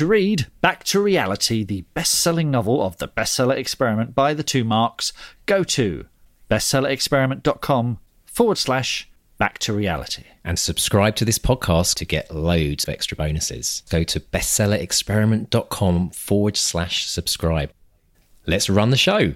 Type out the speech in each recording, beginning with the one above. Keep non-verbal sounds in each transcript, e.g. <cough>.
to read Back to Reality, the best selling novel of the bestseller experiment by the two marks, go to bestsellerexperiment.com forward slash back to reality. And subscribe to this podcast to get loads of extra bonuses. Go to bestsellerexperiment.com forward slash subscribe. Let's run the show.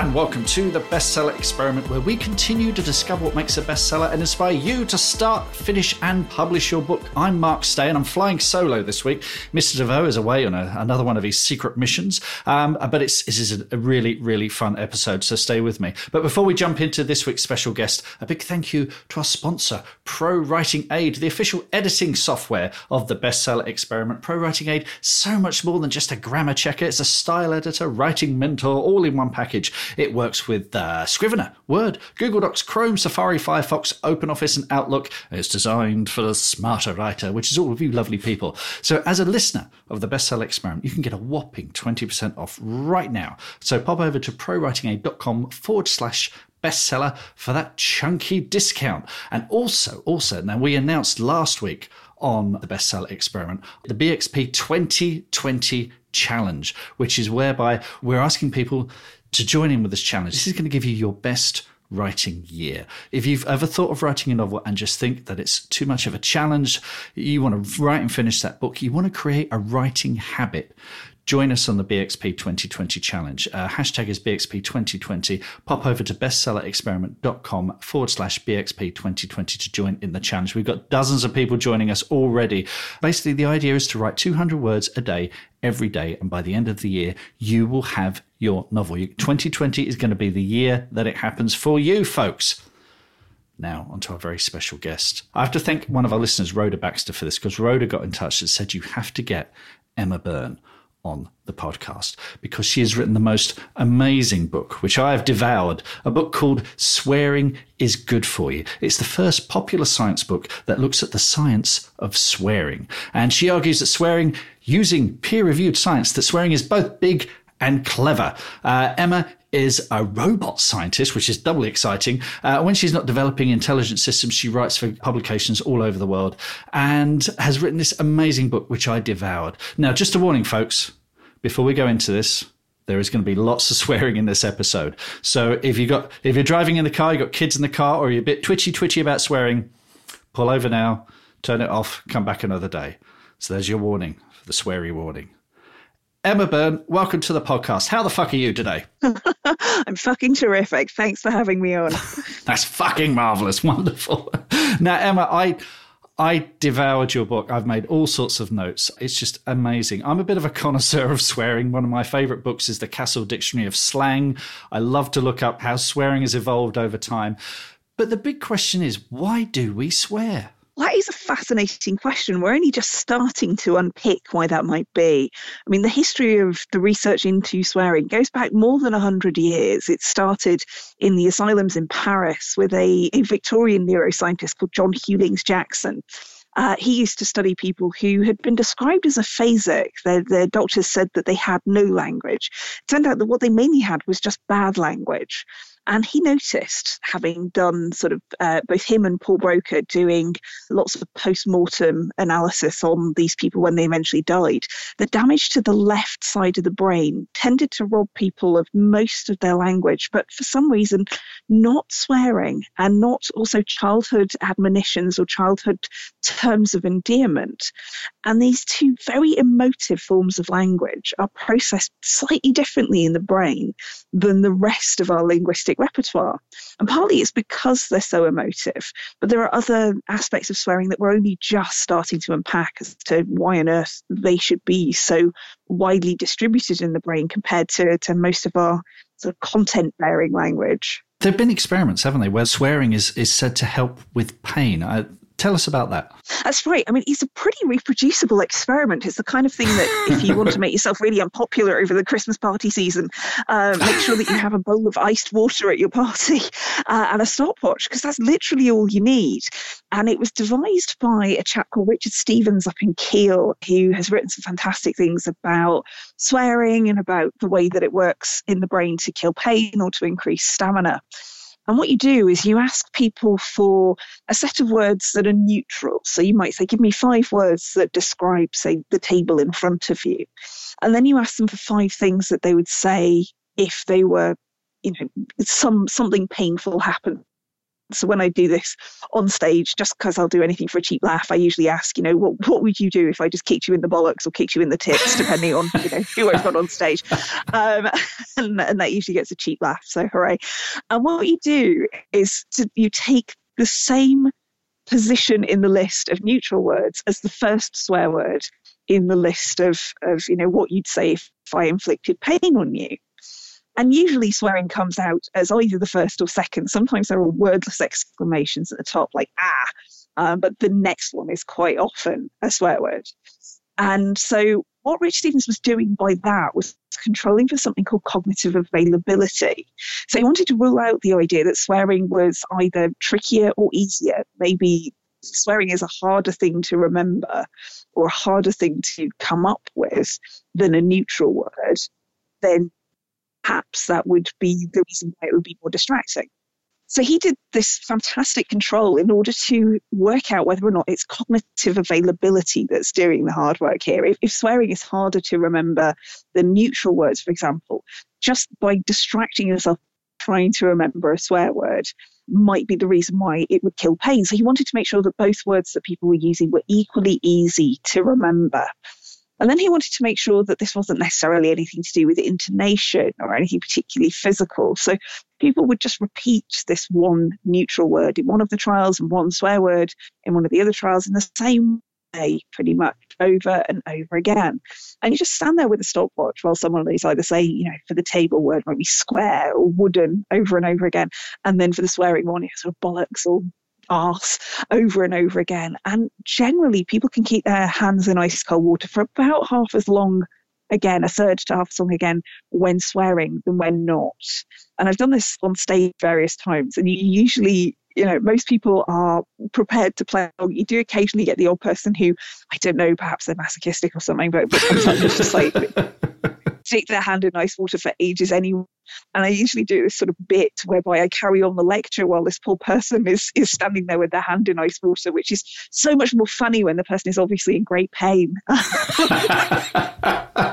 And welcome to the Bestseller Experiment, where we continue to discover what makes a bestseller and inspire you to start, finish, and publish your book. I'm Mark Stay, and I'm flying solo this week. Mr. Desvaux is away on a, another one of his secret missions, um, but it's this is a really, really fun episode, so stay with me. But before we jump into this week's special guest, a big thank you to our sponsor, Pro Writing Aid, the official editing software of the Bestseller Experiment. Pro Writing Aid, so much more than just a grammar checker. It's a style editor, writing mentor, all in one package. It works with uh, Scrivener, Word, Google Docs, Chrome, Safari, Firefox, OpenOffice, and Outlook. It's designed for the smarter writer, which is all of you lovely people. So, as a listener of the Bestseller Experiment, you can get a whopping 20% off right now. So, pop over to prowritingaid.com forward slash bestseller for that chunky discount. And also, also, now we announced last week on the bestseller experiment, the BXP 2020 challenge, which is whereby we're asking people to join in with this challenge. This is going to give you your best writing year. If you've ever thought of writing a novel and just think that it's too much of a challenge, you want to write and finish that book, you want to create a writing habit. Join us on the BXP 2020 challenge. Uh, hashtag is BXP 2020. Pop over to bestsellerexperiment.com forward slash BXP 2020 to join in the challenge. We've got dozens of people joining us already. Basically, the idea is to write 200 words a day every day. And by the end of the year, you will have your novel. 2020 is going to be the year that it happens for you, folks. Now, onto our very special guest. I have to thank one of our listeners, Rhoda Baxter, for this because Rhoda got in touch and said you have to get Emma Byrne on the podcast because she has written the most amazing book, which I have devoured, a book called Swearing is Good for You. It's the first popular science book that looks at the science of swearing. And she argues that swearing, using peer reviewed science, that swearing is both big and clever. Uh, Emma is a robot scientist, which is doubly exciting. Uh, when she's not developing intelligent systems, she writes for publications all over the world and has written this amazing book, which I devoured. Now, just a warning, folks, before we go into this, there is going to be lots of <laughs> swearing in this episode. So if you got if you're driving in the car, you've got kids in the car, or you're a bit twitchy twitchy about swearing, pull over now, turn it off, come back another day. So there's your warning, the sweary warning. Emma Byrne, welcome to the podcast. How the fuck are you today? <laughs> I'm fucking terrific. Thanks for having me on. <laughs> That's fucking marvelous. <laughs> Wonderful. now, Emma, I I devoured your book. I've made all sorts of notes. It's just amazing. I'm a bit of a connoisseur of swearing. One of my favorite books is the Cassell Dictionary of Slang. I love to look up how swearing has evolved over time. But the big question is why do we swear? That is a fascinating question. We're only just starting to unpick why that might be. I mean, the history of the research into swearing goes back more than 100 years. It started in the asylums in Paris with a, a Victorian neuroscientist called John Hughlings Jackson. Uh, he used to study people who had been described as aphasic. Their, their doctors said that they had no language. It turned out that what they mainly had was just bad language. And he noticed, having done sort of uh, both him and Paul Broca doing lots of post mortem analysis on these people when they eventually died, the damage to the left side of the brain tended to rob people of most of their language, but for some reason, not swearing and not also childhood admonitions or childhood terms of endearment. And these two very emotive forms of language are processed slightly differently in the brain than the rest of our linguistic repertoire. And partly it's because they're so emotive, but there are other aspects of swearing that we're only just starting to unpack as to why on earth they should be so widely distributed in the brain compared to, to most of our sort of content bearing language. There have been experiments, haven't they, where swearing is, is said to help with pain. I, Tell us about that. That's right. I mean, it's a pretty reproducible experiment. It's the kind of thing that if you want to make yourself really unpopular over the Christmas party season, uh, make sure that you have a bowl of iced water at your party <laughs> uh, and a stopwatch, because that's literally all you need. And it was devised by a chap called Richard Stephens up in Keele, who has written some fantastic things about swearing and about the way that it works in the brain to kill pain or to increase stamina. And what you do is you ask people for a set of words that are neutral. So you might say, Give me five words that describe, say, the table in front of you. And then you ask them for five things that they would say if they were, you know, some something painful happened so when I do this on stage, just because I'll do anything for a cheap laugh, I usually ask, you know, what what would you do if I just kicked you in the bollocks or kicked you in the tits, depending on you know who I've got on stage, um, <laughs> and, and that usually gets a cheap laugh. So hooray! And what you do is to, you take the same position in the list of neutral words as the first swear word in the list of of you know what you'd say if, if I inflicted pain on you. And usually swearing comes out as either the first or second. Sometimes there are wordless exclamations at the top, like ah, um, but the next one is quite often a swear word. And so what Rich Stephens was doing by that was controlling for something called cognitive availability. So he wanted to rule out the idea that swearing was either trickier or easier. Maybe swearing is a harder thing to remember or a harder thing to come up with than a neutral word. Then perhaps that would be the reason why it would be more distracting. So he did this fantastic control in order to work out whether or not it's cognitive availability that's doing the hard work here. If, if, swearing is harder to remember than neutral words, for example, just by distracting yourself trying to remember a swear word might be the reason why it would kill pain. So he wanted to make sure that both words that people were using were equally easy to remember. And then he wanted to make sure that this wasn't necessarily anything to do with intonation or anything particularly physical. So people would just repeat this one neutral word in one of the trials and one swear word in one of the other trials in the same way, pretty much over and over again. And you just stand there with a stopwatch while someone is either saying, you know, for the table word might be square or wooden over and over again. And then for the swearing one, it's sort of bollocks or arse over and over again. And generally, people can keep their hands in ice cold water for about half as long again, a third to half a long again when swearing than when not. And I've done this on stage various times, and you usually you know, most people are prepared to play. You do occasionally get the old person who, I don't know, perhaps they're masochistic or something, but, sometimes just like <laughs> stick their hand in ice water for ages anyway. And I usually do this sort of bit whereby I carry on the lecture while this poor person is is standing there with their hand in ice water, which is so much more funny when the person is obviously in great pain. <laughs> <laughs>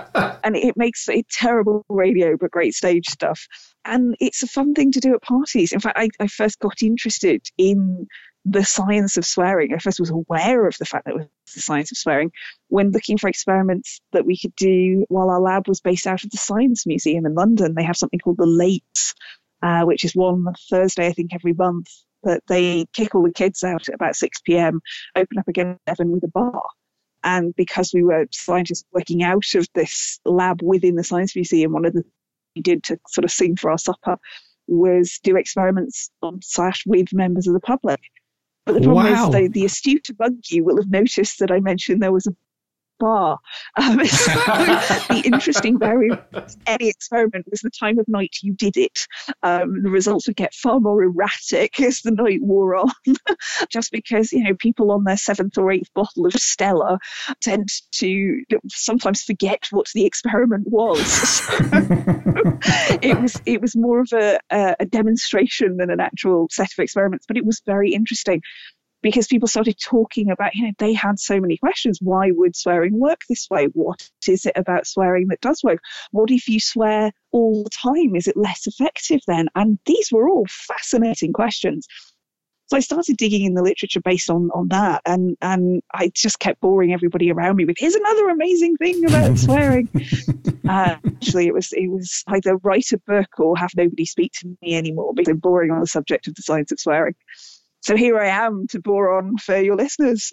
and it makes it terrible radio but great stage stuff. And it's a fun thing to do at parties. In fact, I, I first got interested in the science of swearing. I first was aware of the fact that it was the science of swearing when looking for experiments that we could do while our lab was based out of the Science Museum in London. They have something called the Late, uh, which is one Thursday, I think, every month that they kick all the kids out at about 6 p.m., open up again at 7 with a bar. And because we were scientists working out of this lab within the Science Museum, one of the we did to sort of sing for our supper was do experiments on slash with members of the public. But the problem wow. is, the, the astute among you will have noticed that I mentioned there was a bar. Um, <laughs> so the <laughs> interesting variable any experiment was the time of night you did it. Um, the results would get far more erratic <laughs> as the night wore on, just because you know people on their seventh or eighth bottle of Stella tend to sometimes forget what the experiment was. it was it was more of a, a demonstration than an actual set of experiments, but it was very interesting because people started talking about, you know, they had so many questions. Why would swearing work this way? What is it about swearing that does work? What if you swear all the time? Is it less effective then? And these were all fascinating questions. So I started digging in the literature based on, on that, and, and I just kept boring everybody around me with here's another amazing thing about <laughs> swearing. uh, actually, it was it was either write a book or have nobody speak to me anymore because I'm boring on the subject of the science of swearing so here I am to bore on for your listeners.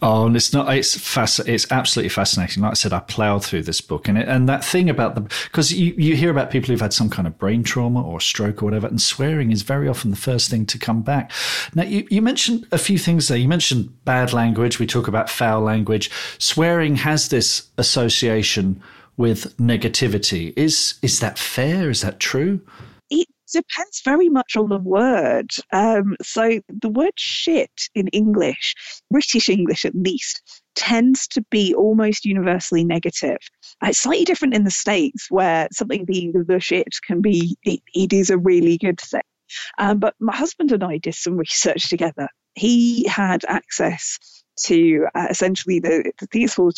Oh, and it's not. It's fasc- It's absolutely fascinating. Like I said, I ploughed through this book, and it, and that thing about the because you you hear about people who've had some kind of brain trauma or stroke or whatever, and swearing is very often the first thing to come back. Now, you you mentioned a few things there. You mentioned bad language. We talk about foul language. Swearing has this association with negativity. Is is that fair? Is that true? Depends very much on the word. Um, so the word shit in English, British English at least, tends to be almost universally negative. Uh, it's slightly different in the States where something being the shit can be, it, it is a really good thing. Um, but my husband and I did some research together. He had access to uh, essentially the, the thing is called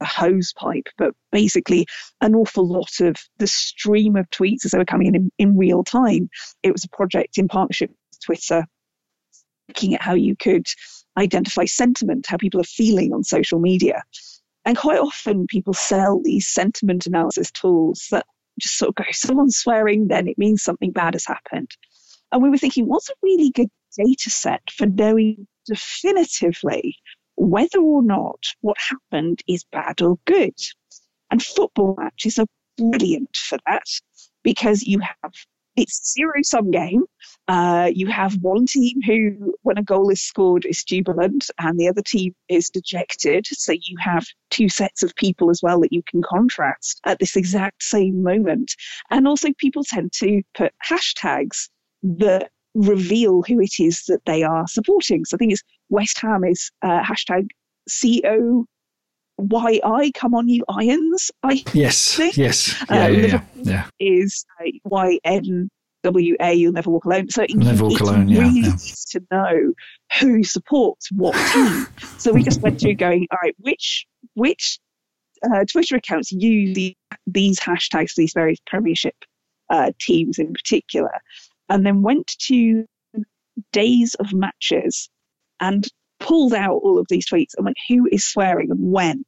a hose pipe, but basically an awful lot of the stream of tweets as they were coming in, in in real time. It was a project in partnership with Twitter, looking at how you could identify sentiment, how people are feeling on social media. And quite often people sell these sentiment analysis tools that just sort of go, someone's swearing, then it means something bad has happened. And we were thinking, what's a really good data set for knowing definitively whether or not what happened is bad or good? And football matches are brilliant for that because you have it's zero sum game. Uh, you have one team who, when a goal is scored, is jubilant, and the other team is dejected. So you have two sets of people as well that you can contrast at this exact same moment. And also, people tend to put hashtags that reveal who it is that they are supporting. So I think it's West Ham is uh, hashtag CO come on you irons. I yes, think. yes, yeah, yeah, yeah, yeah. is uh, YNWA, you'll never walk alone. So it, Never Walk Alone, really yeah. easy to know who supports what team. so we just went through going, all right, which which uh, Twitter accounts use the, these hashtags for these various Premiership uh, teams in particular, and then went to days of matches and pulled out all of these tweets and went, who is swearing and when?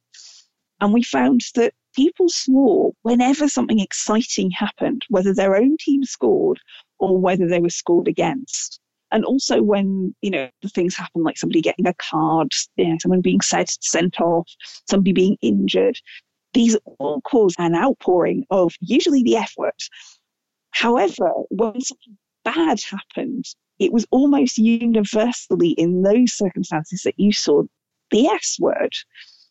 And we found that people swore whenever something exciting happened, whether their own team scored or whether they were scored against. And also when, you know, the things happen like somebody getting a card, you know, someone being sent, sent off, somebody being injured, these all cause an outpouring of usually the F word. However, when something bad happened, it was almost universally in those circumstances that you saw the S word.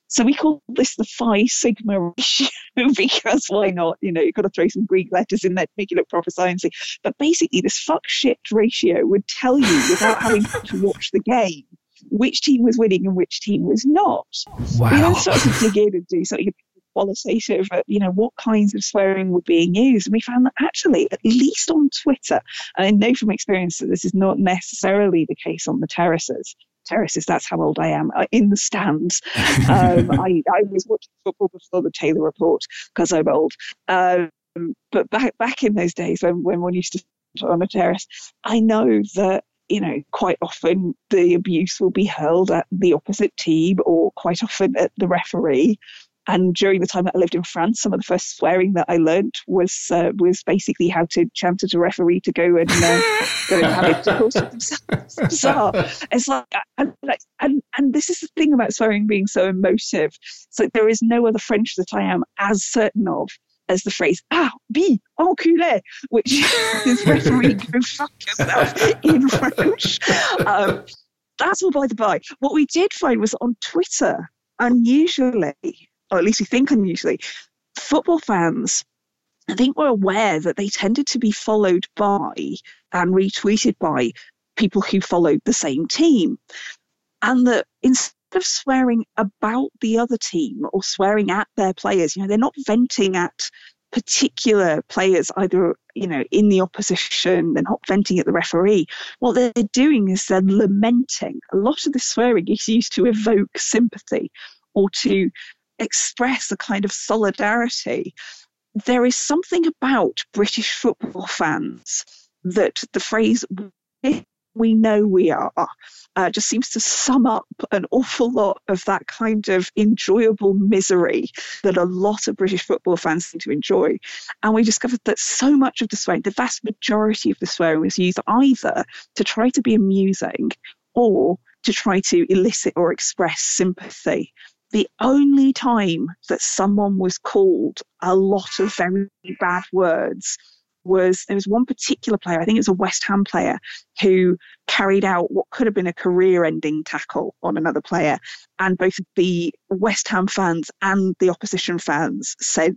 So we call this the phi sigma ratio <laughs> because why not? You know, you've got to throw some Greek letters in there to make it look proper sciencey. But basically, this fuck shit ratio would tell you without having to watch the game which team was winning and which team was not. We Wow. then started to dig in and do something qualitative at, you know, what kinds of swearing were being used. And we found that actually, at least on Twitter, and I know from experience that this is not necessarily the case on the terraces. Terraces, that's how old I am. uh, In the stands, um, <laughs> I, I was watching football before the Taylor Report because I'm old. Um, but back back in those days when, when one used to sit on a terrace, I know that you know quite often the abuse will be hurled at the opposite team or quite often at the referee. And during the time that I lived in France, some of the first swearing that I learned was uh, was basically how to chant at a referee to go and uh, go and have it. Of course, it's bizarre. It's like and, like and and this is the thing about swearing being so emotive. So there is no other French that I am as certain of as the phrase "ah bi enculé," which <laughs> is referee go fuck yourself in French. Um, that's all by the by. What we did find was on Twitter, unusually, or at least we think unusually, football fans. I think were aware that they tended to be followed by and retweeted by people who followed the same team. And that instead of swearing about the other team or swearing at their players, you know, they're not venting at particular players either, you know, in the opposition, they're not venting at the referee. What they're doing is they're lamenting. A lot of the swearing is used to evoke sympathy or to express a kind of solidarity. There is something about British football fans that the phrase we know we are uh, just seems to sum up an awful lot of that kind of enjoyable misery that a lot of British football fans seem to enjoy. And we discovered that so much of the swearing, the vast majority of the swearing, was used either to try to be amusing or to try to elicit or express sympathy. The only time that someone was called a lot of very bad words was there was one particular player, I think it was a West Ham player, who carried out what could have been a career ending tackle on another player. And both the West Ham fans and the opposition fans said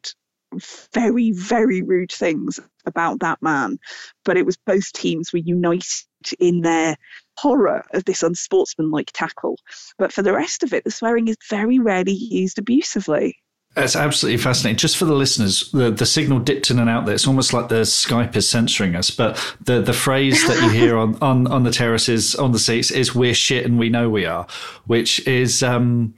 very, very rude things about that man. But it was both teams were united in their horror of this unsportsmanlike tackle. But for the rest of it, the swearing is very rarely used abusively. That's absolutely fascinating. Just for the listeners, the, the signal dipped in and out there. It's almost like the Skype is censoring us. But the, the phrase that you hear on, on, on the terraces, on the seats, is "We're shit and we know we are," which is um,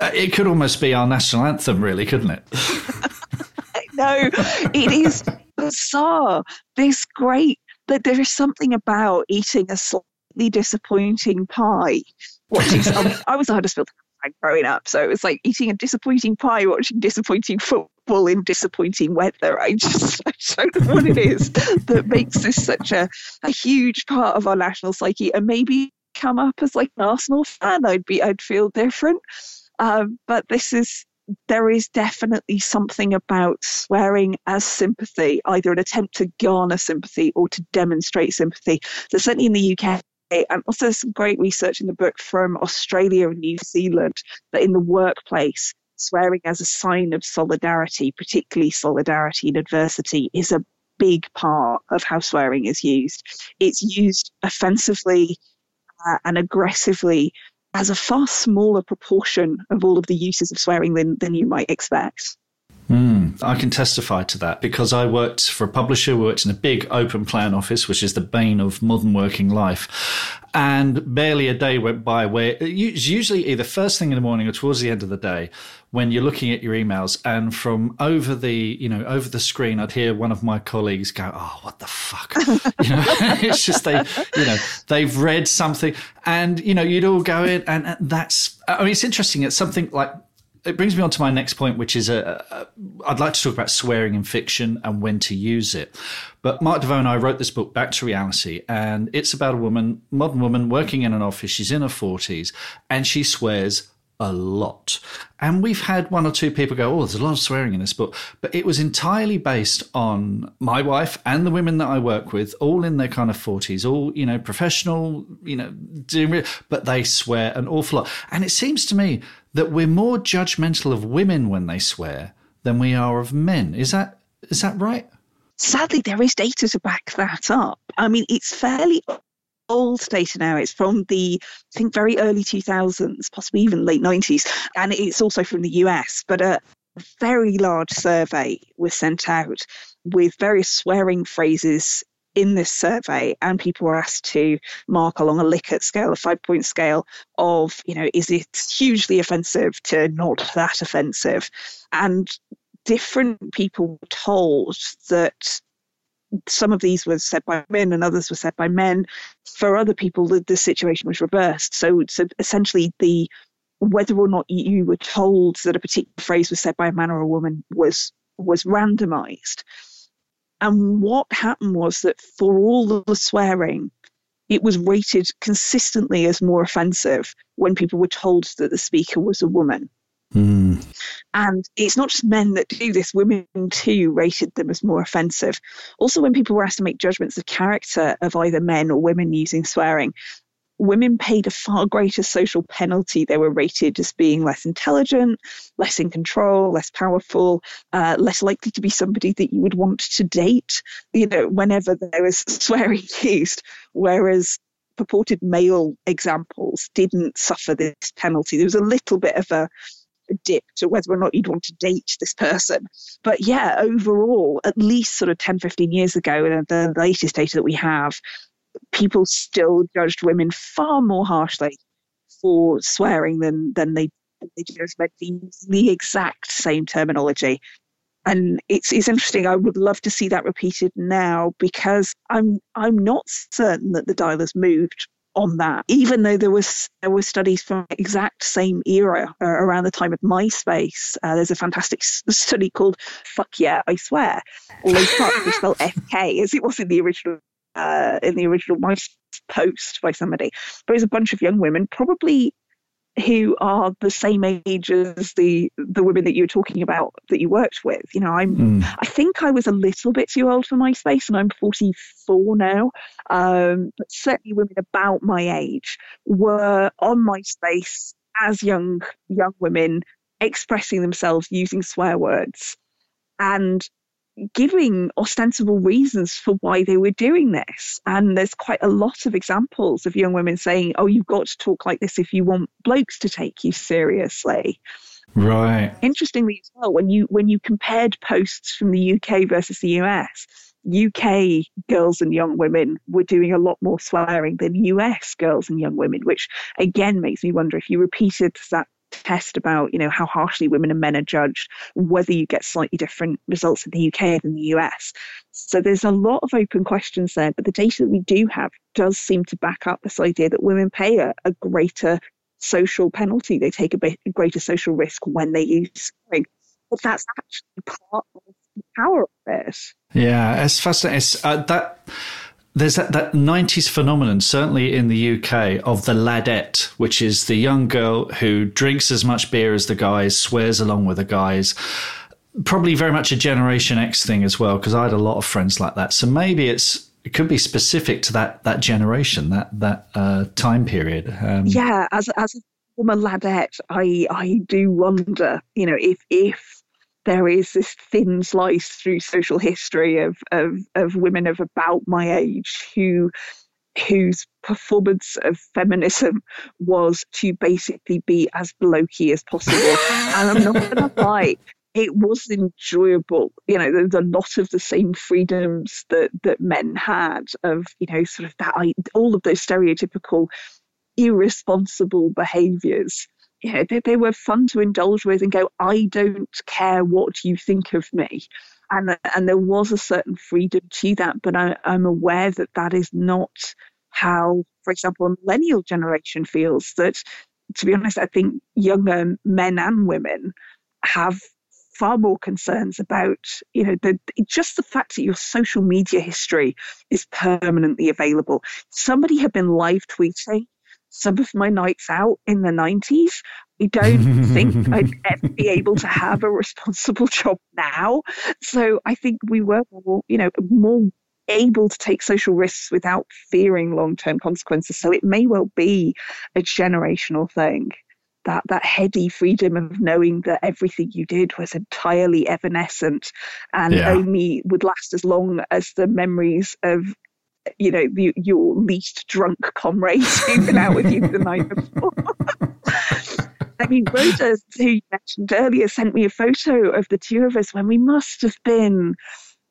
it could almost be our national anthem, really, couldn't it? <laughs> no, it is bizarre. This great that there is something about eating a slightly disappointing pie. Watching, <laughs> I was the Huddersfield growing up. So it was like eating a disappointing pie, watching disappointing football in disappointing weather. I just <laughs> I don't know what it is that makes this such a, a huge part of our national psyche. And maybe come up as like an Arsenal fan, I'd be I'd feel different. Um, but this is there is definitely something about swearing as sympathy, either an attempt to garner sympathy or to demonstrate sympathy. So certainly in the UK, and also some great research in the book from Australia and New Zealand that in the workplace, swearing as a sign of solidarity, particularly solidarity in adversity, is a big part of how swearing is used. It's used offensively uh, and aggressively as a far smaller proportion of all of the uses of swearing than, than you might expect. Mm, I can testify to that because I worked for a publisher, worked in a big open plan office, which is the bane of modern working life. And barely a day went by where it's usually either first thing in the morning or towards the end of the day when you're looking at your emails. And from over the, you know, over the screen, I'd hear one of my colleagues go, Oh, what the fuck? <laughs> you know, <laughs> it's just they, you know, they've read something and, you know, you'd all go in and, and that's, I mean, it's interesting. It's something like it brings me on to my next point, which is a, a, I'd like to talk about swearing in fiction and when to use it. But Mark Desvaux and I wrote this book, Back to Reality, and it's about a woman, modern woman, working in an office. She's in her 40s and she swears a lot. And we've had one or two people go, Oh, there's a lot of swearing in this book. But it was entirely based on my wife and the women that I work with, all in their kind of 40s, all, you know, professional, you know, doing, but they swear an awful lot. And it seems to me that we're more judgmental of women when they swear than we are of men. Is that is that right? Sadly, there is data to back that up. I mean, it's fairly old data now. It's from the, I think, very early 2000s, possibly even late 90s. And it's also from the US. But a very large survey was sent out with various swearing phrases in this survey, and people were asked to mark along a Likert scale, a five point scale of, you know, is it hugely offensive to not that offensive? And different people were told that some of these were said by women and others were said by men. For other people, the, the situation was reversed. So, so essentially, the whether or not you were told that a particular phrase was said by a man or a woman was was randomized. And what happened was that for all the swearing, it was rated consistently as more offensive when people were told that the speaker was a woman. Mm. And it's not just men that do this, women too rated them as more offensive. Also, when people were asked to make judgments of character of either men or women using swearing, women paid a far greater social penalty. They were rated as being less intelligent, less in control, less powerful, uh, less likely to be somebody that you would want to date, you know, whenever there was <laughs> swearing used. Whereas purported male examples didn't suffer this penalty. There was a little bit of a, a dip to whether or not you'd want to date this person. But yeah, overall, at least sort of 10, 15 years ago, and the latest data that we have, people still judged women far more harshly for swearing than than they they just meant the exact same terminology. And it's it's interesting. I would love to see that repeated now because I'm I'm not certain that the dial has moved on that. Even though there was there were studies from the exact same era uh, around the time of MySpace. Uh, there's a fantastic study called "Fuck Yeah, I Swear," although fuck was spelled F K as it was in the original uh, in the original my post by somebody. But it's a bunch of young women, probably who are the same age as the the women that you were talking about that you worked with. You know, I'm mm. I think I was a little bit too old for MySpace, and I'm 44 now. Um, but certainly, women about my age were on MySpace as young young women, expressing themselves using swear words, and giving ostensible reasons for why they were doing this. And there's quite a lot of examples of young women saying, oh, you've got to talk like this if you want blokes to take you seriously. Right. Interestingly as well, when you when you compared posts from the UK versus the US, UK girls and young women were doing a lot more swearing than US girls and young women, which again makes me wonder if you repeated that test about you know how harshly women and men are judged whether you get slightly different results in the UK than the US so there's a lot of open questions there but the data that we do have does seem to back up this idea that women pay a, a greater social penalty. They take a, bit, a greater social risk when they use but that's actually part of the power of this. Yeah it's fascinating. It's, uh, that there's that, that 90s phenomenon, certainly in the UK, of the ladette, which is the young girl who drinks as much beer as the guys, swears along with the guys. Probably very much a Generation X thing as well, because I had a lot of friends like that. So maybe it's it could be specific to that that generation, that that uh, time period. Um, yeah, as as a former ladette, I I do wonder, you know, if if there is this thin slice through social history of, of, of women of about my age who whose performance of feminism was to basically be as blokey as possible. and I'm not going <laughs> to lie, it was enjoyable. You know, there's a lot of the same freedoms that that men had of, you know, sort of that all of those stereotypical irresponsible behaviors you know, they, they were fun to indulge with and go, I don't care what you think of me. And, and there was a certain freedom to that, but I, I'm aware that that is not how, for example, a millennial generation feels. That, to be honest, I think younger men and women have far more concerns about you know the just the fact that your social media history is permanently available somebody had been live tweeting some of my nights out in the 90s. I don't think I'd <laughs> ever be able to have a responsible <laughs> job now. So I think we were more, you know, more able to take social risks without fearing long-term consequences. So it may well be a generational thing. That, that heady freedom of knowing that everything you did was entirely evanescent and yeah. only would last as long as the memories of you know, the, your least drunk comrades <laughs> who've been out with you the night before. <laughs> I mean, Rhoda, who you mentioned earlier, sent me a photo of the two of us when we must have been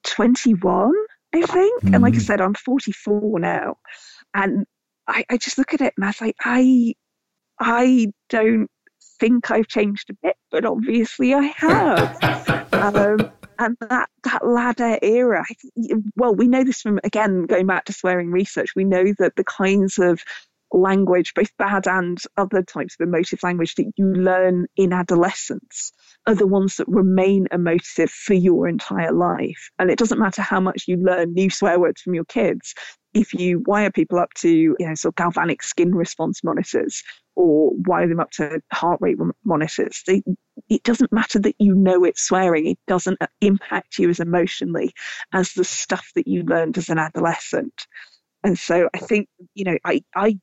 21, I think. Mm. And like I hmm. said, I'm 44 now. And I, I just look at it and I was like, I, I don't think I've changed a bit, but obviously I have. <laughs> um, and that that ladette era well we know this from again going back to swearing research we know that the kinds of language both bad and other types of emotive language that you learn in adolescence are the ones that remain emotive for your entire life and it doesn't matter how much you learn new swear words from your kids if you wire people up to you know sort of galvanic skin response monitors or wire them up to heart rate monitors. They, it doesn't matter that you know it's swearing, it doesn't impact you as emotionally as the stuff that you learned as an adolescent. And so I think, you know, I, I,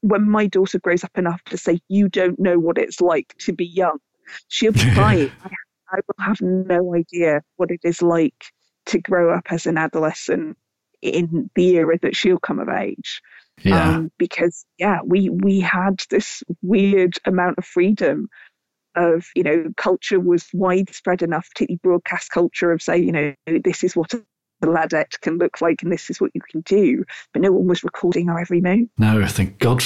when my daughter grows up enough to say, you don't know what it's like to be young, she'll be <laughs> fine. I, I will have no idea what it is like to grow up as an adolescent in the era that she'll come of age. Yeah. Um, because yeah, we we had this weird amount of freedom of you know culture was widespread enough, particularly broadcast culture of say you know this is what the ladette can look like and this is what you can do. But no one was recording our every move. No, thank God.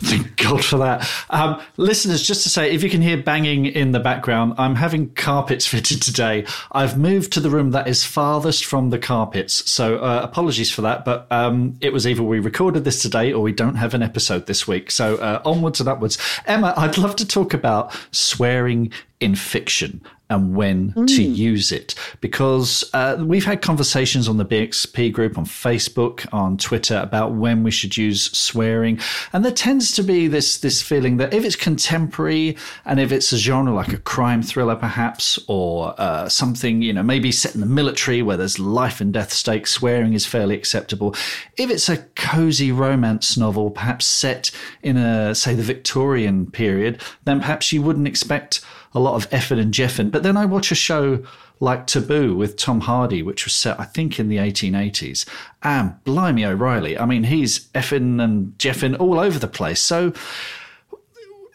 Thank God for that. Um, listeners, just to say, if you can hear banging in the background, I'm having carpets <laughs> fitted today. I've moved to the room that is farthest from the carpets. So uh, apologies for that. But um, it was either we recorded this today or we don't have an episode this week. So uh, onwards and upwards. Emma, I'd love to talk about swearing in fiction and when mm. to use it. Because uh, we've had conversations on the BXP group, on Facebook, on Twitter about when we should use swearing. And there tends to be this, this feeling that if it's contemporary and if it's a genre like a crime thriller, perhaps, or uh, something, you know, maybe set in the military where there's life and death stakes, swearing is fairly acceptable. If it's a cozy romance novel, perhaps set in a, say, the Victorian period, then perhaps you wouldn't expect a lot of effing and jeffing. But then I watch a show like Taboo with Tom Hardy, which was set, I think, in the 1880s. And Blimey O'Reilly, I mean, he's effing and jeffing all over the place. So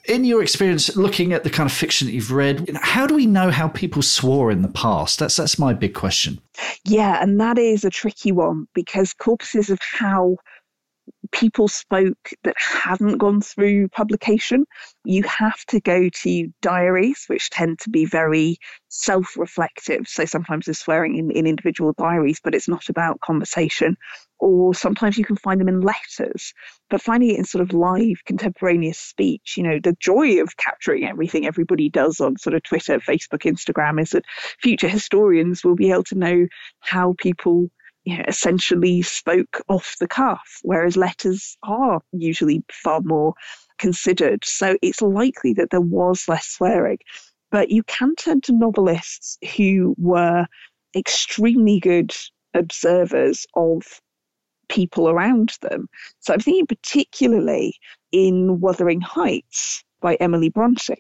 in your experience, looking at the kind of fiction that you've read, how do we know how people swore in the past? That's that's my big question. Yeah, and that is a tricky one because corpuses of how people spoke that hadn't gone through publication. You have to go to diaries, which tend to be very self reflective. So sometimes they're swearing in, in individual diaries, but it's not about conversation. Or sometimes you can find them in letters, but finding it in sort of live contemporaneous speech, you know, the joy of capturing everything everybody does on sort of Twitter, Facebook, Instagram is that future historians will be able to know how people you know, essentially spoke off the cuff, whereas letters are usually far more considered. So it's likely that there was less swearing. But you can turn to novelists who were extremely good observers of people around them. So I'm thinking particularly in Wuthering Heights by Emily Bronte.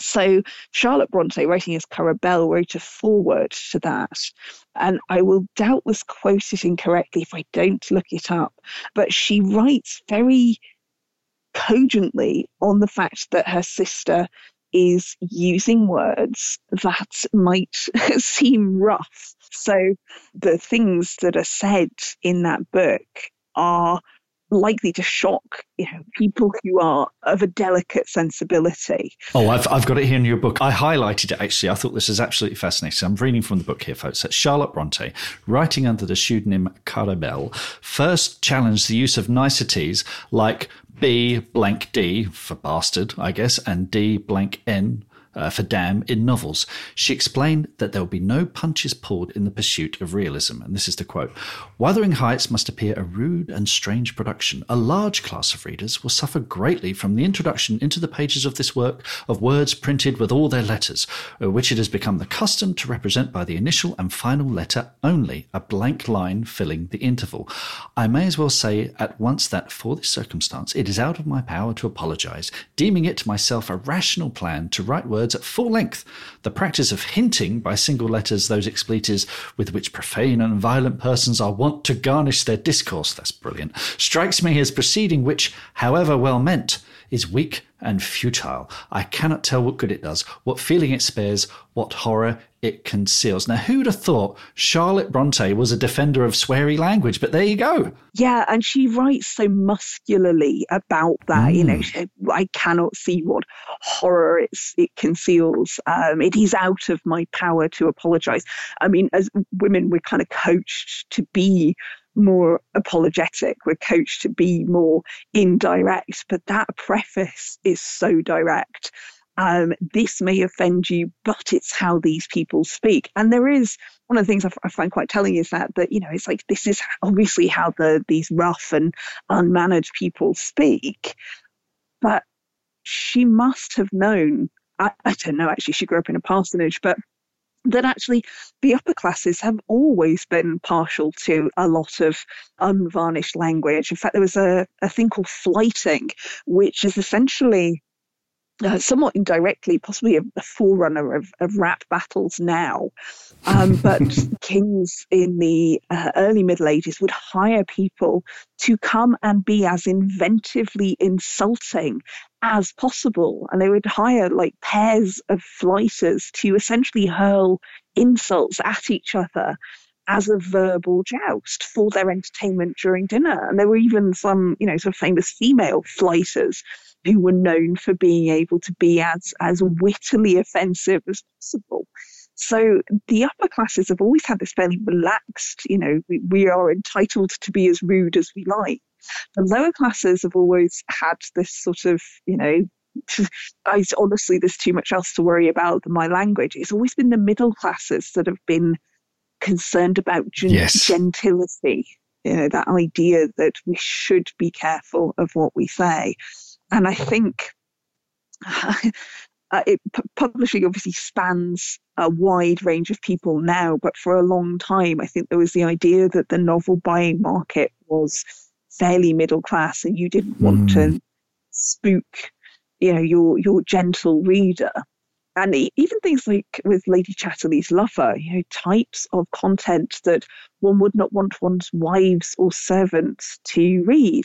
So Charlotte Bronte, writing as Currer wrote a foreword to that. And I will doubtless quote it incorrectly if I don't look it up. But she writes very cogently on the fact that her sister is using words that might <laughs> seem rough. So the things that are said in that book are likely to shock you know people who are of a delicate sensibility. Oh, I've, I've got it here in your book. I highlighted it actually. I thought this is absolutely fascinating. I'm reading from the book here, folks. That Charlotte Bronte, writing under the pseudonym Currer Bell, first challenged the use of niceties like B blank D for bastard, I guess, and D blank N uh, for damn in novels. She explained that there will be no punches pulled in the pursuit of realism. And this is the quote Wuthering Heights must appear a rude and strange production. A large class of readers will suffer greatly from the introduction into the pages of this work of words printed with all their letters, uh, which it has become the custom to represent by the initial and final letter only, a blank line filling the interval. I may as well say at once that for this circumstance it is out of my power to apologize, deeming it myself a rational plan to write words words at full length. The practice of hinting by single letters those expletives with which profane and violent persons are wont to garnish their discourse, that's brilliant, strikes me as proceeding which, however well meant, is weak and futile. I cannot tell what good it does, what feeling it spares, what horror it conceals. Now, who'd have thought Charlotte Bronte was a defender of sweary language? But there you go. Yeah, and she writes so muscularly about that. Mm. You know, mm. she, I cannot see what horror it's, it conceals. Um, it is out of my power to apologize. I mean, as women, we're kind of coached to be more apologetic. We're coached to be more indirect, but that preface is so direct. Um, this may offend you, but it's how these people speak. And there is one of the things I, I find quite telling is that that you know it's like this is obviously how the these rough and unmanaged people speak, but she must have known. I, I don't know. Actually, she grew up in a parsonage, but that actually the upper classes have always been partial to a lot of unvarnished language. In fact, there was a, a thing called flyting, which is essentially uh, somewhat indirectly, possibly a, a forerunner of, of, rap battles now. Um, <laughs> but kings in the uh, early Middle Ages would hire people to come and be as inventively insulting as possible. And they would hire like pairs of flyters to essentially hurl insults at each other as a verbal joust for their entertainment during dinner. And there were even some, you know, sort of famous female flyters who were known for being able to be as, as wittily offensive as possible. So the upper classes have always had this fairly relaxed, you know, we, we are entitled to be as rude as we like. The lower classes have always had this sort of, you know, <laughs> I honestly, there's too much else to worry about than my language. It's always been the middle classes that have been concerned about gen- yes. gentility. You know, that idea that we should be careful of what we say. And I think <laughs> uh, it, p- publishing obviously spans a wide range of people now, but for a long time, I think there was the idea that the novel buying market was fairly middle class, and you didn't want mm. to hmm. spook, you know, your your gentle reader. And even things like with Lady Chatterley's Lover, you know, types of content that one would not want one's wives or servants to read.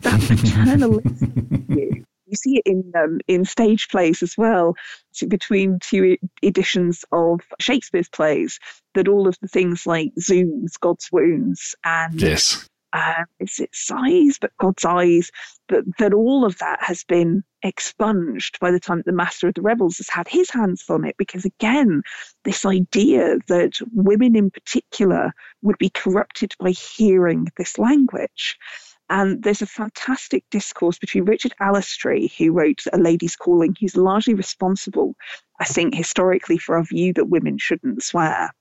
That paternalistic <laughs> You see it in um, in stage plays as well, between two editions of Shakespeare's plays, that all of the things like Zounds, God's wounds, and yes uh, is it size, but God's eyes, but that all of that has been expunged by the time that the Master of the Revels has had his hands on it. Because again, this idea that women in particular would be corrupted by hearing this language. And there's a fantastic discourse between Richard Allestree, who wrote A Lady's Calling, who's largely responsible, I think, historically for our view that women shouldn't swear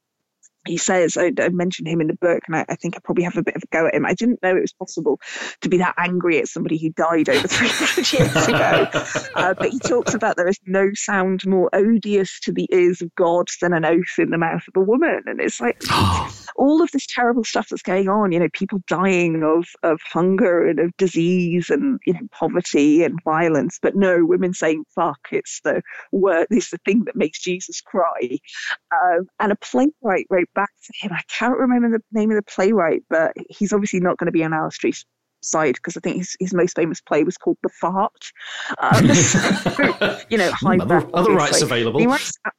he says, I, I, mentioned him in the book, and I, I, think I probably have a bit of a go at him. I didn't know it was possible to be that angry at somebody who died over 300 <laughs> years ago. uh, but he talks about there is no sound more odious to the ears of God than an oath in the mouth of a woman. And it's like <gasps> all of this terrible stuff that's going on, you know, people dying of, of hunger and of disease and, you know, poverty and violence. But no, women saying fuck, it's the word, it's the thing that makes Jesus cry. Um, and a playwright wrote back to him. I can't remember the name of the playwright, but he's obviously not going to be on Allestree's side because I think his, his most famous play was called The Fart. Um, <laughs> so, you know, high other, other rights available. Writes, uh,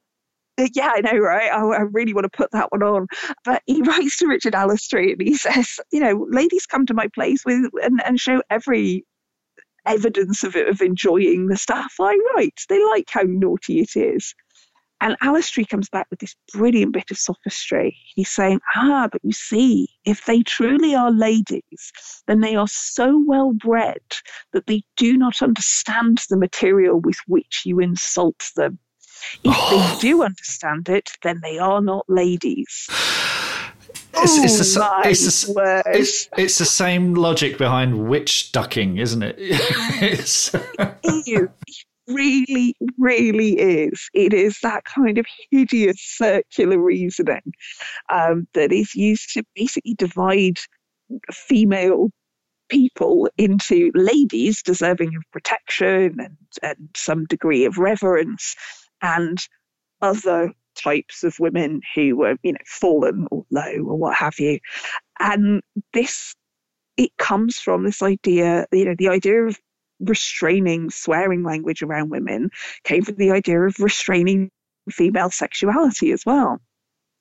<laughs> yeah, I know, right? I, I, really want to put that one on. But he <laughs> writes to Richard Allestree and he says, you know, ladies come to my place with and, and show every evidence of, it, of enjoying the stuff I write. They like how naughty it is. And Allestree comes back with this brilliant bit of sophistry. He's saying, ah, but you see, if they truly are ladies, then they are so well bred that they do not understand the material with which you insult them. If oh. they do understand it, then they are not ladies. It's, it's, the, it's, the, it's, it's, the same logic behind witch ducking, isn't it? <laughs> it's, it really, really is. It is that kind of hideous circular reasoning um, that is used to basically divide female people into ladies deserving of protection and, and some degree of reverence and other types of women who were, you know, fallen or low or what have you. And this it comes from this idea, you know, the idea of restraining swearing language around women came from the idea of restraining female sexuality as well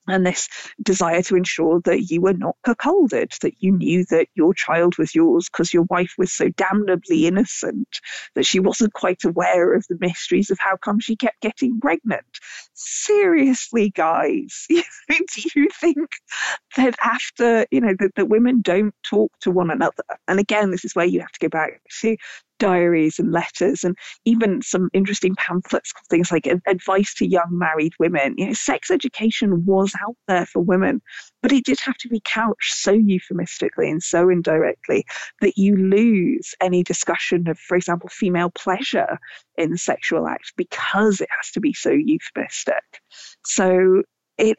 and this desire to ensure that you were not cuckolded, that you knew that your child was yours because your wife was so damnably innocent that she wasn't quite aware of the mysteries of how come she kept getting pregnant. Seriously, guys, <laughs> do you think that after, you know, that, that women don't talk to one another? And again, this is where you have to go back to diaries and letters and even some interesting pamphlets called things like advice to young married women. You know sex education was out there for women but it did have to be couched so euphemistically and so indirectly that you lose any discussion of for example female pleasure in the sexual act because it has to be so euphemistic. So it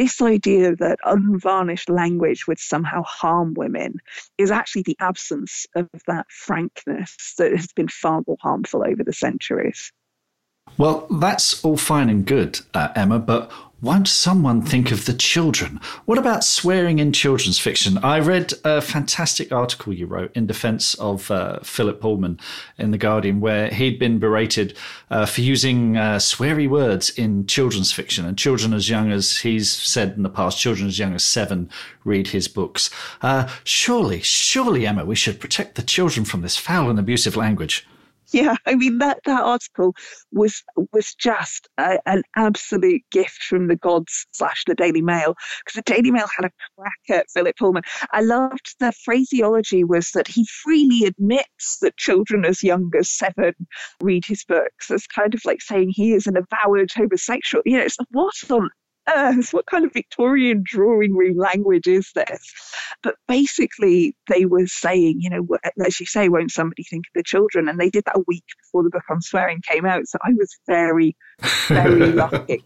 this idea that unvarnished language would somehow harm women is actually the absence of that frankness that has been far more harmful over the centuries. Well, that's all fine and good, uh, Emma, but won't someone think of the children? What about swearing in children's fiction? I read a fantastic article you wrote in defense of uh, Philip Pullman in The Guardian, where he'd been berated uh, for using uh, sweary words in children's fiction. And children as young as he's said in the past, children as young as seven read his books. Uh, surely, surely, Emma, we should protect the children from this foul and abusive language. <laughs> Yeah, I mean that that article was was just a, an absolute gift from the gods slash the Daily Mail because the Daily Mail had a crack at Philip Pullman. I loved the phraseology was that he freely admits that children as young as seven read his books. It's kind of like saying he is an avowed homosexual. You know, it's like, what on earth? What kind of Victorian drawing room language is this? But basically, they were saying, you know, as you say, won't somebody think of the children? And they did that a week before the book on swearing came out. So I was very, very <laughs> lucky.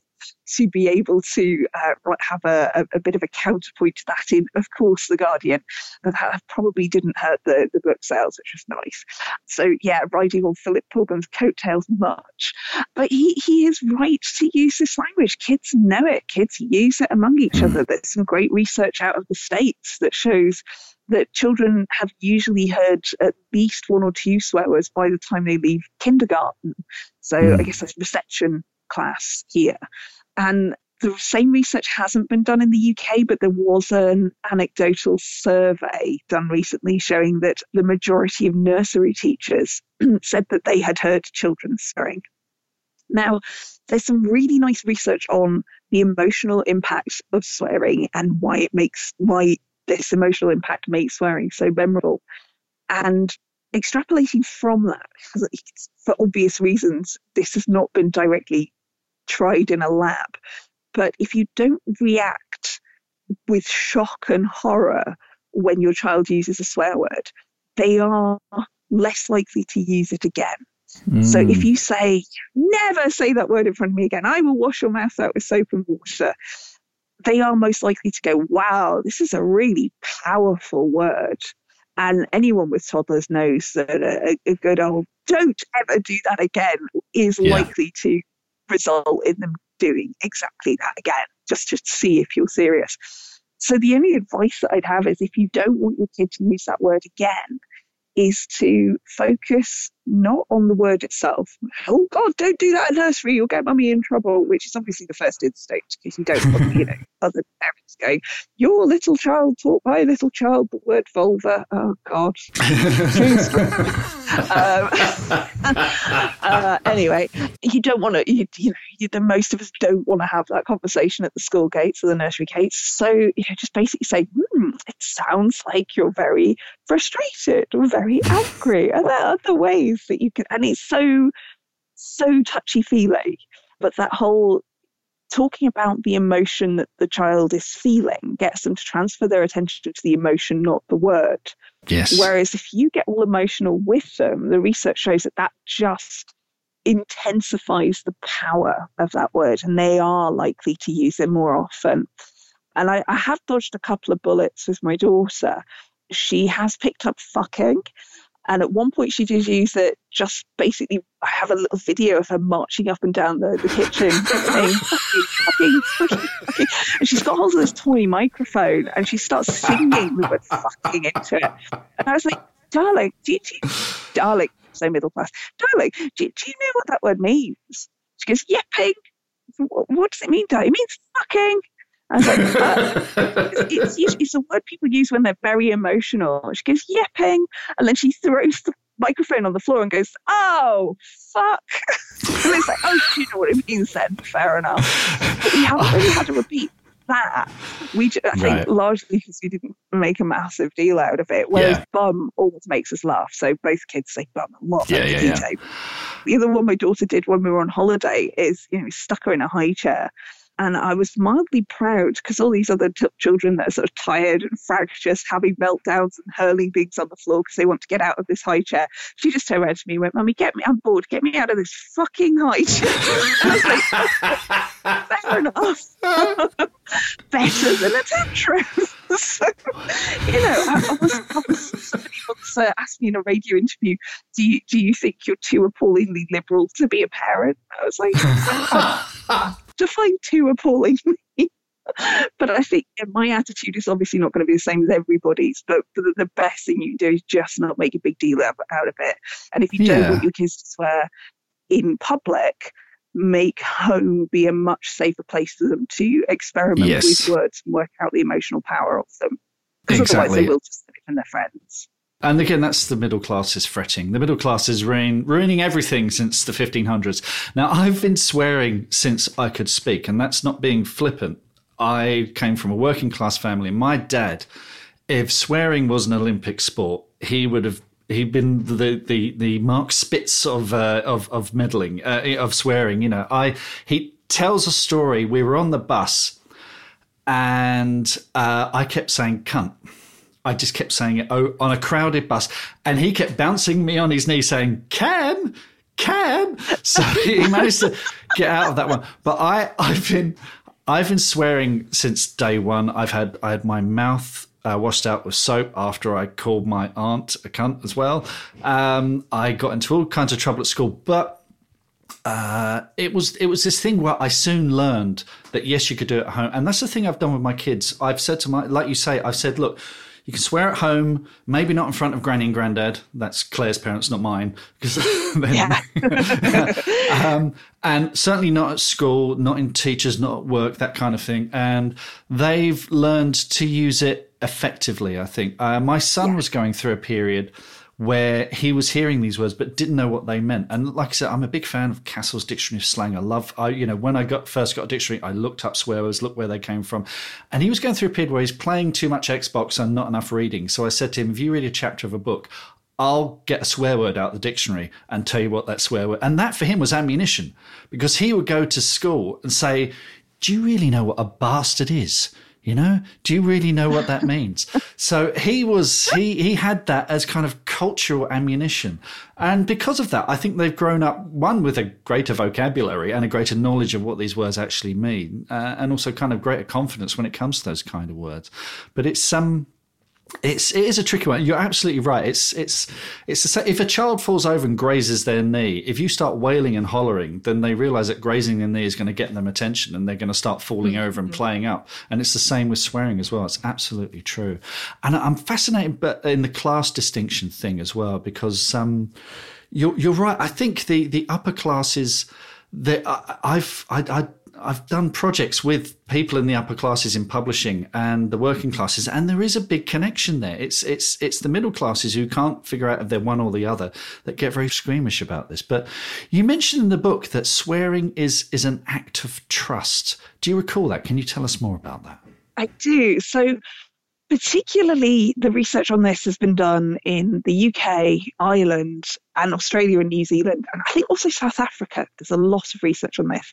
To be able to uh, have a, a, bit of a counterpoint to that in, of course, The Guardian. That probably didn't hurt the, the book sales, which was nice. So, yeah, riding on Philip Pullman's coattails much. But he, he is right to use this language. Kids know it, kids use it among each mm. other. There's some great research out of the States that shows that children have usually heard at least one or two swear words by the time they leave kindergarten. So mm. I guess that's reception class here. And the same research hasn't been done in the UK, but there was an anecdotal survey done recently showing that the majority of nursery teachers <clears throat> said that they had heard children swearing. Now, there's some really nice research on the emotional impact of swearing and why it makes why this emotional impact makes swearing so memorable. And extrapolating from that, for obvious reasons, this has not been directly tried in a lab. But if you don't react with shock and horror when your child uses a swear word, they are less likely to use it again. Mm. So if hmm. you say, never say that word in front of me again, I will wash your mouth out with soap and water, they are most likely to go, wow, this is a really powerful word. And anyone with toddlers knows that a, a good old don't ever do that again is yeah. likely to result in them doing exactly that again, just to see if you're serious. So the only advice that I'd have is if you don't want your kid to use that word again, is to focus not on the word itself. Oh God, don't do that in nursery, you'll get mummy in trouble, which is obviously the first instinct because you don't want, you know, <laughs> other parents going, Your little child taught my little child the word vulva. Oh God. <laughs> um, <laughs> uh, anyway, you don't want to, you, you know, you, the most of us don't want to have that conversation at the school gates or the nursery gates. So, you know, just basically say, hmm, it sounds like you're very frustrated or very angry. Are there other ways that you can? And it's so, so touchy feely. But that whole talking about the emotion that the child is feeling gets them to transfer their attention to the emotion, not the word. Yes. Whereas if you get all emotional with them, the research shows that that just intensifies the power of that word and they are likely to use it more often. And I, I have dodged a couple of bullets with my daughter. She has picked up fucking. And at one point, she did use it just basically. I have a little video of her marching up and down the, the kitchen <laughs> saying, fucking, fucking, fucking. And she's got hold of this toy microphone and she starts singing the word fucking into it. And I was like, darling, do you, do you darling, so middle class, darling, do, do you know what that word means? She goes, yipping. What, what does it mean, darling? It means fucking. I was like, uh, <laughs> it's, it's, it's, a word people use when they're very emotional. She goes, yipping. And then she throws the microphone on the floor and goes, oh, fuck. <laughs> and it's like, oh, you know what it means then. Fair enough. But we haven't really had to <laughs> repeat that. We, I think, right. largely because we didn't make a massive deal out of it. Whereas yeah. bum always makes us laugh. So both kids say bum a lot. Yeah, yeah, yeah. The other one my daughter did when we were on holiday is, you know, stuck her in a high chair and I was mildly proud because all these other t- children that are sort of tired and fractious, having meltdowns and hurling things on the floor because they want to get out of this high chair. She just turned around to me and went, Mummy, get me, I'm bored, get me out of this fucking high chair. <laughs> and I was like, <laughs> fair enough. <laughs> Better than a tantrum. so, you know, I, I, was, I was, somebody once uh, asked me in a radio interview, do you, do you think you're too appallingly liberal to be a parent? I was like, to find too appalling <laughs> but I think my attitude is obviously not going to be the same as everybody's. But the, the, best thing you can do is just not make a big deal out, of it. And if you yeah. don't want your kids to swear in public, make home be a much safer place for them to experiment yes. with words and work out the emotional power of them. Because exactly. otherwise, they will just leave from their friends. And again, that's the middle class is fretting. The middle class is ruin, ruining everything since the 1500s. Now, I've been swearing since I could speak, and that's not being flippant. I came from a working class family. My dad, if swearing was an Olympic sport, he would have he'd been the the the Mark Spitz of uh, of of meddling uh, of swearing. You know, I he tells a story. We were on the bus, and uh, I kept saying "cunt." I just kept saying it on a crowded bus, and he kept bouncing me on his knee, saying "Cam, can. <laughs> So he managed to get out of that one. But I, I've been, I've been swearing since day one. I've had, I had my mouth uh, washed out with soap after I called my aunt a cunt as well. Um, I got into all kinds of trouble at school, but uh, it was it was this thing where I soon learned that yes, you could do it at home, and that's the thing I've done with my kids. I've said to my, like you say, I've said, look, you can swear at home, maybe not in front of granny and granddad. That's Claire's parents, not mine. Because <laughs> <laughs> um, and certainly not at school, not in teachers, not at work, that kind of thing. And they've learned to use it effectively. I think uh, my son yeah. was going through a period where he was hearing these words but didn't know what they meant. And like I said, I'm a big fan of Cassell's Dictionary of Slang. I love, I, you know, when I got first got a dictionary, I looked up swear words, looked where they came from. And he was going through a period where he's playing too much Xbox and not enough reading. So I said to him, if you read a chapter of a book, I'll get a swear word out of the dictionary and tell you what that swear word. And that for him was ammunition because he would go to school and say, "Do you really know what a bastard is?" You know, do you really know what that means? so he was he he had that as kind of cultural ammunition, and because of that, I think they've grown up one with a greater vocabulary and a greater knowledge of what these words actually mean, uh, and also kind of greater confidence when it comes to those kind of words. But it's some um, it's it is a tricky one. You're absolutely right. It's it's it's a, if a child falls over and grazes their knee, if you start wailing and hollering, then they realise that grazing their knee is going to get them attention, and they're going to start falling over and mm-hmm. playing up. And it's the same with swearing as well. It's absolutely true. And I'm fascinated, but in the class distinction thing as well, because um, you're you're right. I think the the upper classes that I've I, I I've done projects with people in the upper classes in publishing and the working classes, and there is a big connection there. It's it's it's the middle classes who can't figure out if they're one or the other that get very squeamish about this. But you mentioned in the book that swearing is is an act of trust. Do you recall that? Can you tell us more about that? I do. So particularly the research on this has been done in the UK, Ireland, and Australia and New Zealand, and I think also South Africa. There's a lot of research on this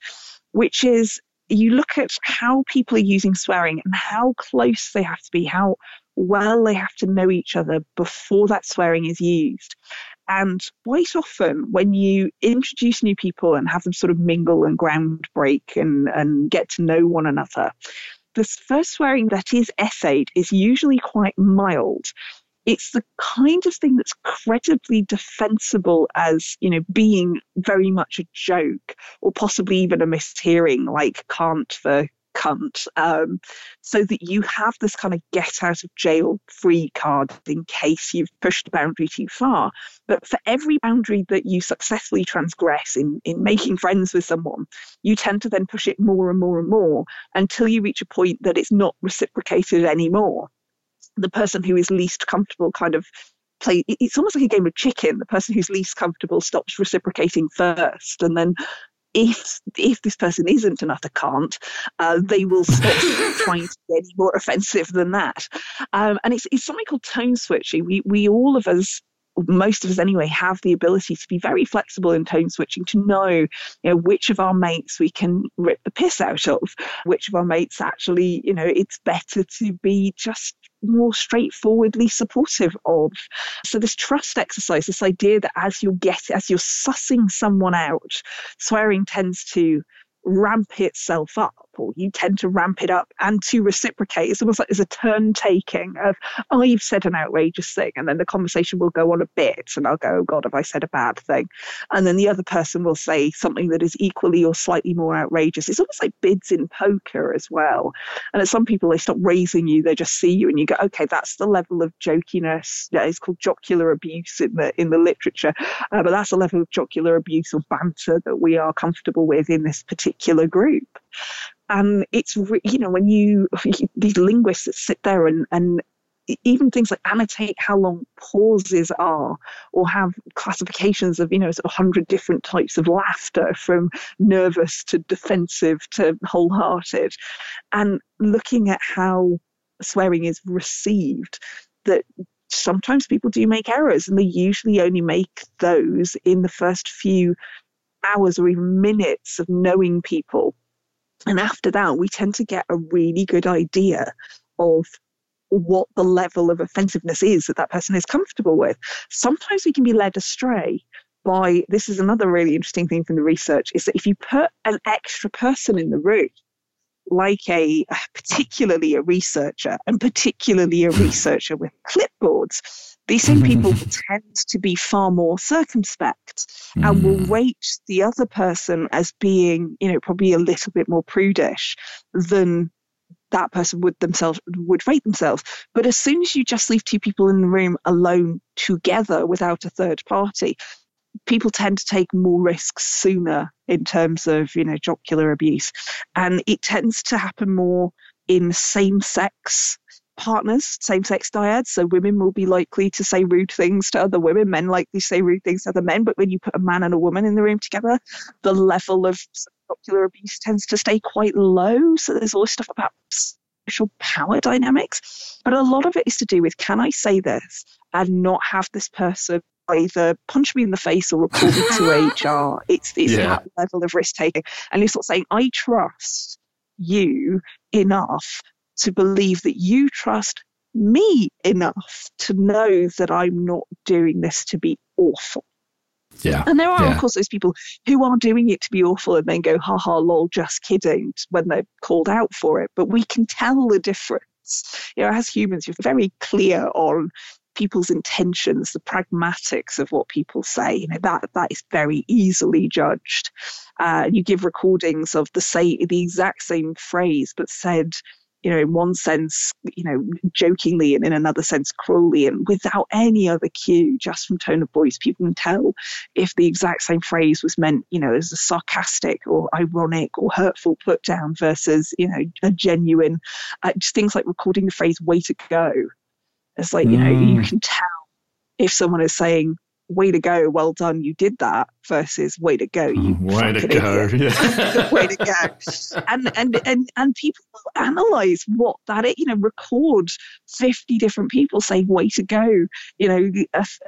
which is you look at how people are using swearing and how close they have to be, how well they have to know each other before that swearing is used. And quite often, when you introduce new people and have them sort of mingle and ground break and, and get to know one another, the first swearing that is essayed is usually quite mild it's the kind of thing that's credibly defensible as you know being very much a joke or possibly even a mishearing like can't the cunt um, so that you have this kind of get out of jail free card in case you've pushed the boundary too far. But for every boundary that you successfully transgress in in making friends with someone you tend to then push it more and more and more until you reach a point that it's not reciprocated anymore the person who is least comfortable kind of play it's almost like a game of chicken the person who's least comfortable stops reciprocating first and then if if this person isn't another can't, uh, they will stop <laughs> trying to be any more offensive than that. Um, and it's it's something called tone switching. We we all of us most of us anyway have the ability to be very flexible in tone switching to know you know which of our mates we can rip the piss out of which of our mates actually you know it's better to be just more straightforwardly supportive of. So this trust exercise this idea that as you're getting as you're sussing someone out swearing tends to ramp itself up or you tend to ramp it up and to reciprocate. It's almost like there's a turn taking of oh you've said an outrageous thing and then the conversation will go on a bit and i'll go oh god have i said a bad thing? And then the other person will say something that is equally or slightly more outrageous. It's almost like bids in poker as well. And at some people they stop raising you they just see you and you go okay that's the level of jokiness it's called jocular abuse in the in the literature. Uh, but that's the level of jocular abuse or banter that we are comfortable with in this particular group and it's you know when you <laughs> these linguists that sit there and and even things like annotate how long pauses are or have classifications of you know sort of 100 different types of laughter from nervous to defensive to wholehearted. And looking at how swearing is received that sometimes people do make errors and they usually only make those in the first few hours or even minutes of knowing people and after that, we tend to get a really good idea of what the level of offensiveness is that that person is comfortable with. Sometimes we can be led astray by this is another really interesting thing from the research is that if you put an extra person in the room like a particularly a researcher and particularly a researcher with clipboards these same people <laughs> tend to be far more circumspect mm. and will hmm. rate the other person as being you know probably a little bit more prudish than that person would themselves would rate themselves. But as soon as you just leave two people in the room alone together without a third party, people tend to take more risks sooner in terms of you know jocular abuse, and it tends to happen more in same-sex partners, same sex dyads. So women will be likely to say rude things to other women, men likely to say rude things to other men. But when you put a man and a woman in the room together, the level of jocular abuse tends to stay quite low. So there's all this stuff about social power dynamics. But a lot of it is to do with can I say this and not have this person either punch me in the face or report me to <laughs> HR? It's, it's yeah. that level of risk taking. And it's sort of saying, I trust you enough to believe that you trust me enough to know that I'm not doing this to be awful. Yeah. And there are, yeah. of course, those people who are doing it to be awful and then go, ha ha, lol, just kidding when they're called out for it. But we can tell the difference. You know, as humans, you're very clear on people's intentions, the pragmatics of what people say. You know, that that is very easily judged. Uh, you give recordings of the same, the exact same phrase, but said you know, in one sense, you know, jokingly and in another sense, cruelly, and without any other cue, just from tone of voice, people can tell if the exact same phrase was meant, you know, as a sarcastic or ironic or hurtful put down versus, you know, a genuine, uh, just things like recording the phrase way to go. It's like, you know, you mm. can tell if someone is saying, way to go, well done, you did that, versus way to go, you mm, way to go, yeah. <laughs> way to go. And and and and people will analyze what that is, you know, record fifty different people saying way to go, you know,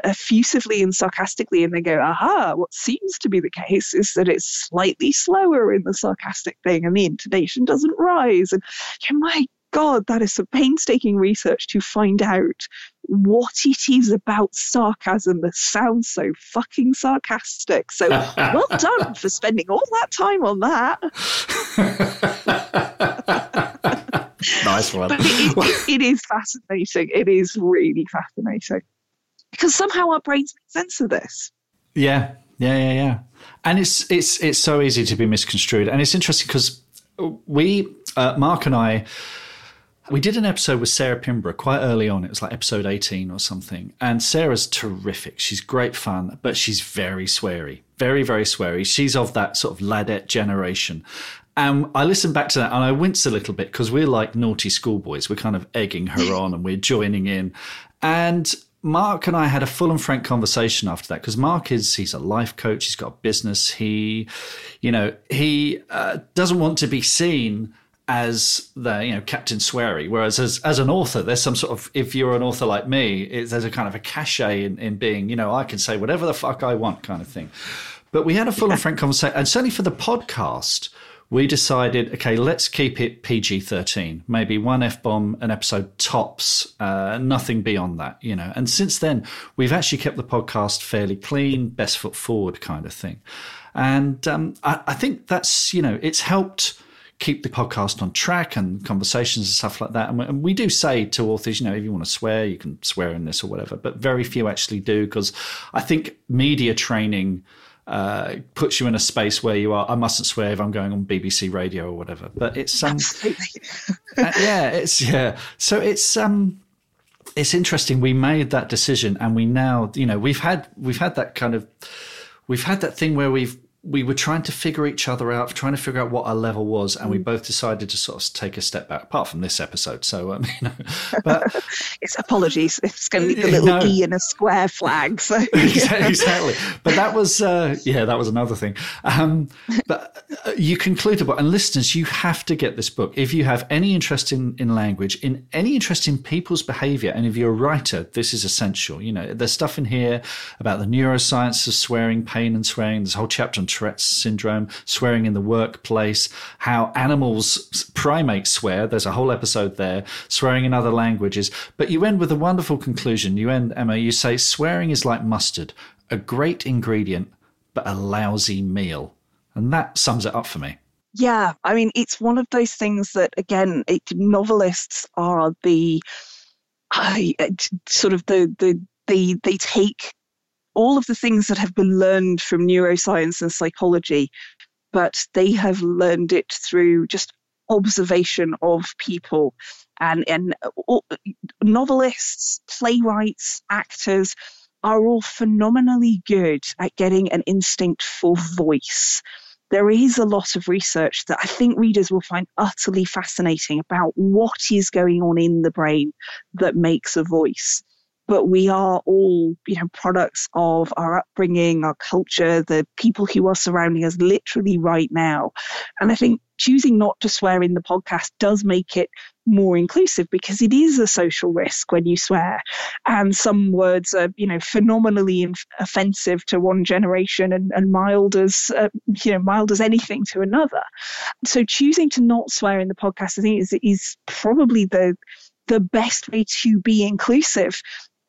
effusively and sarcastically, and they go, aha, what seems to be the case is that it's slightly slower in the sarcastic thing, and the intonation doesn't rise, and oh my God, that is some painstaking research to find out what it is about sarcasm that sounds so fucking sarcastic. So well <laughs> done for spending all that time on that. <laughs> nice one. But it, it, it is fascinating. It is really fascinating because somehow our brains make sense of this. Yeah, yeah, yeah, yeah. And it's it's it's so easy to be misconstrued, and it's interesting because we, uh, Mark and I we did an episode with Sarah Pinborough quite early on. It was like episode 18 or something. And Sarah's terrific. She's great fun, but she's very sweary. Very, very sweary. She's of that sort of ladette generation. And I listened back to that and I winced a little bit because we're like naughty schoolboys. We're kind of egging her <laughs> on and we're joining in. And Mark and I had a full and frank conversation after that because Mark is he's a life coach. He's got a business. He, you know, he uh, doesn't want to be seen as the you know Captain Sweary. Whereas as as an author, there's some sort of if you're an author like me, it, there's a kind of a cachet in, in being you know I can say whatever the fuck I want kind of thing. But we had a full yeah. and frank conversation, and certainly for the podcast, we decided okay, let's keep it PG thirteen, maybe one f bomb an episode tops, uh, nothing beyond that, you know. And since then, we've actually kept the podcast fairly clean, best foot forward kind of thing. And um, I, I think that's you know it's helped keep the podcast on track and conversations and stuff like that. And we, and we, do say to authors, you know, if you want to swear, you can swear in this or whatever, but very few actually do because I think media training uh, puts you in a space where you are. I mustn't swear if I'm going on BBC Radio or whatever. But it's um, <laughs> uh, yeah, it's yeah. So it's um, it's interesting. We made that decision, and we now, you know, we've had we've had that kind of we've had that thing where we've we were trying to figure each other out, trying to figure out what our level was, and mm. we both decided to sort of take a step back. Apart from this episode, so um, <laughs> you know, but <laughs> it's apologies. It's going to be the little no, e and a square flag. So <laughs> exactly, but that was uh, yeah, that was another thing. Um, but uh, you concluded, and listeners, you have to get this book if you have any interest in in language, in any interest in people's behaviour, and if you're a writer, this is essential. You know, there's stuff in here about the neuroscience of swearing, pain and swearing. There's a whole chapter on Tourette's syndrome, swearing in the workplace, how animals, primates swear. There's a whole episode there, swearing in other languages. But you end with a wonderful conclusion. You end, Emma, you say, swearing is like mustard. a great ingredient, but a lousy meal. And that sums it up for me. Yeah, I mean, it's one of those things that, again, it, novelists are the <sighs> uh, sort of the the they they take all of the things that have been learned from neuroscience and psychology, but they have learned it through just observation of people and and uh, novelists, playwrights, actors are all phenomenally good at getting an instinct for voice. There is a lot of research that I think readers will find utterly fascinating about what is going on in the brain that makes a voice but we are all, you know, products of our upbringing, our culture, the people who are surrounding us literally right now. And I think choosing not to swear in the podcast does make it more inclusive because it is a social risk when you swear. And some words are, you know, phenomenally inf- offensive to one generation and, and mild as, uh, you know, mild as anything to another. So choosing to not swear in the podcast, I think, is, is probably the the best way to be inclusive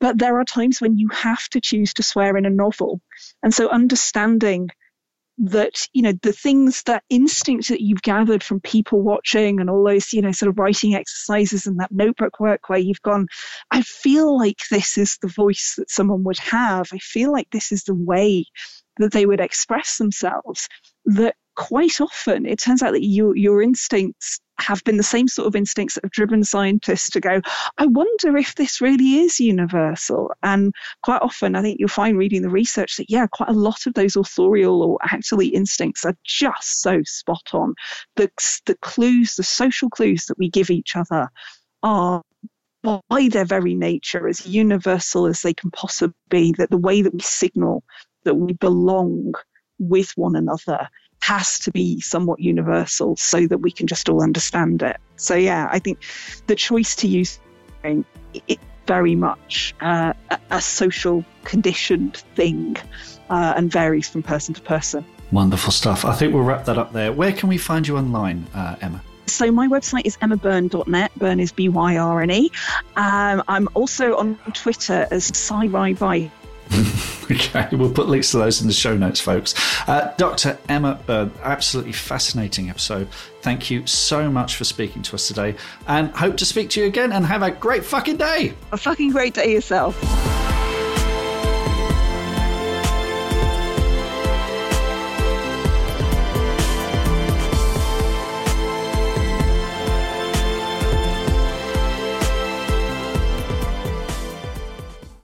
but there are times when you have to choose to swear in a novel. And so understanding that, you know, the things, that instinct that you've gathered from people watching and all those, you know, sort of writing exercises and that notebook work where you've gone, I feel like this is the voice that someone would have. I feel like this is the way that they would express themselves. That quite often it turns out that you, your instincts have been the same sort of instincts that have driven scientists to go, I wonder if this really is universal. And quite often, I think you'll find reading the research that, yeah, quite a lot of those authorial or actually instincts are just so spot on. The, the clues, the social clues that we give each other are by their very nature as universal as they can possibly be, that the way that we signal that we belong with one another has to be somewhat universal so that we can just all understand it. So yeah, I think the choice to use it very much uh, a, social conditioned thing uh, and varies from person to person. Wonderful stuff. I think we'll wrap that up there. Where can we find you online, uh, Emma? So my website is emmabyrne.net. Byrne is B-Y-R-N-E. Um, I'm also on Twitter as Sci <laughs> okay, we'll put links to those in the show notes, folks. Uh, Dr. Emma Byrne, absolutely fascinating episode. Thank you so much for speaking to us today, and hope to speak to you again. And have a great fucking day. A fucking great day yourself.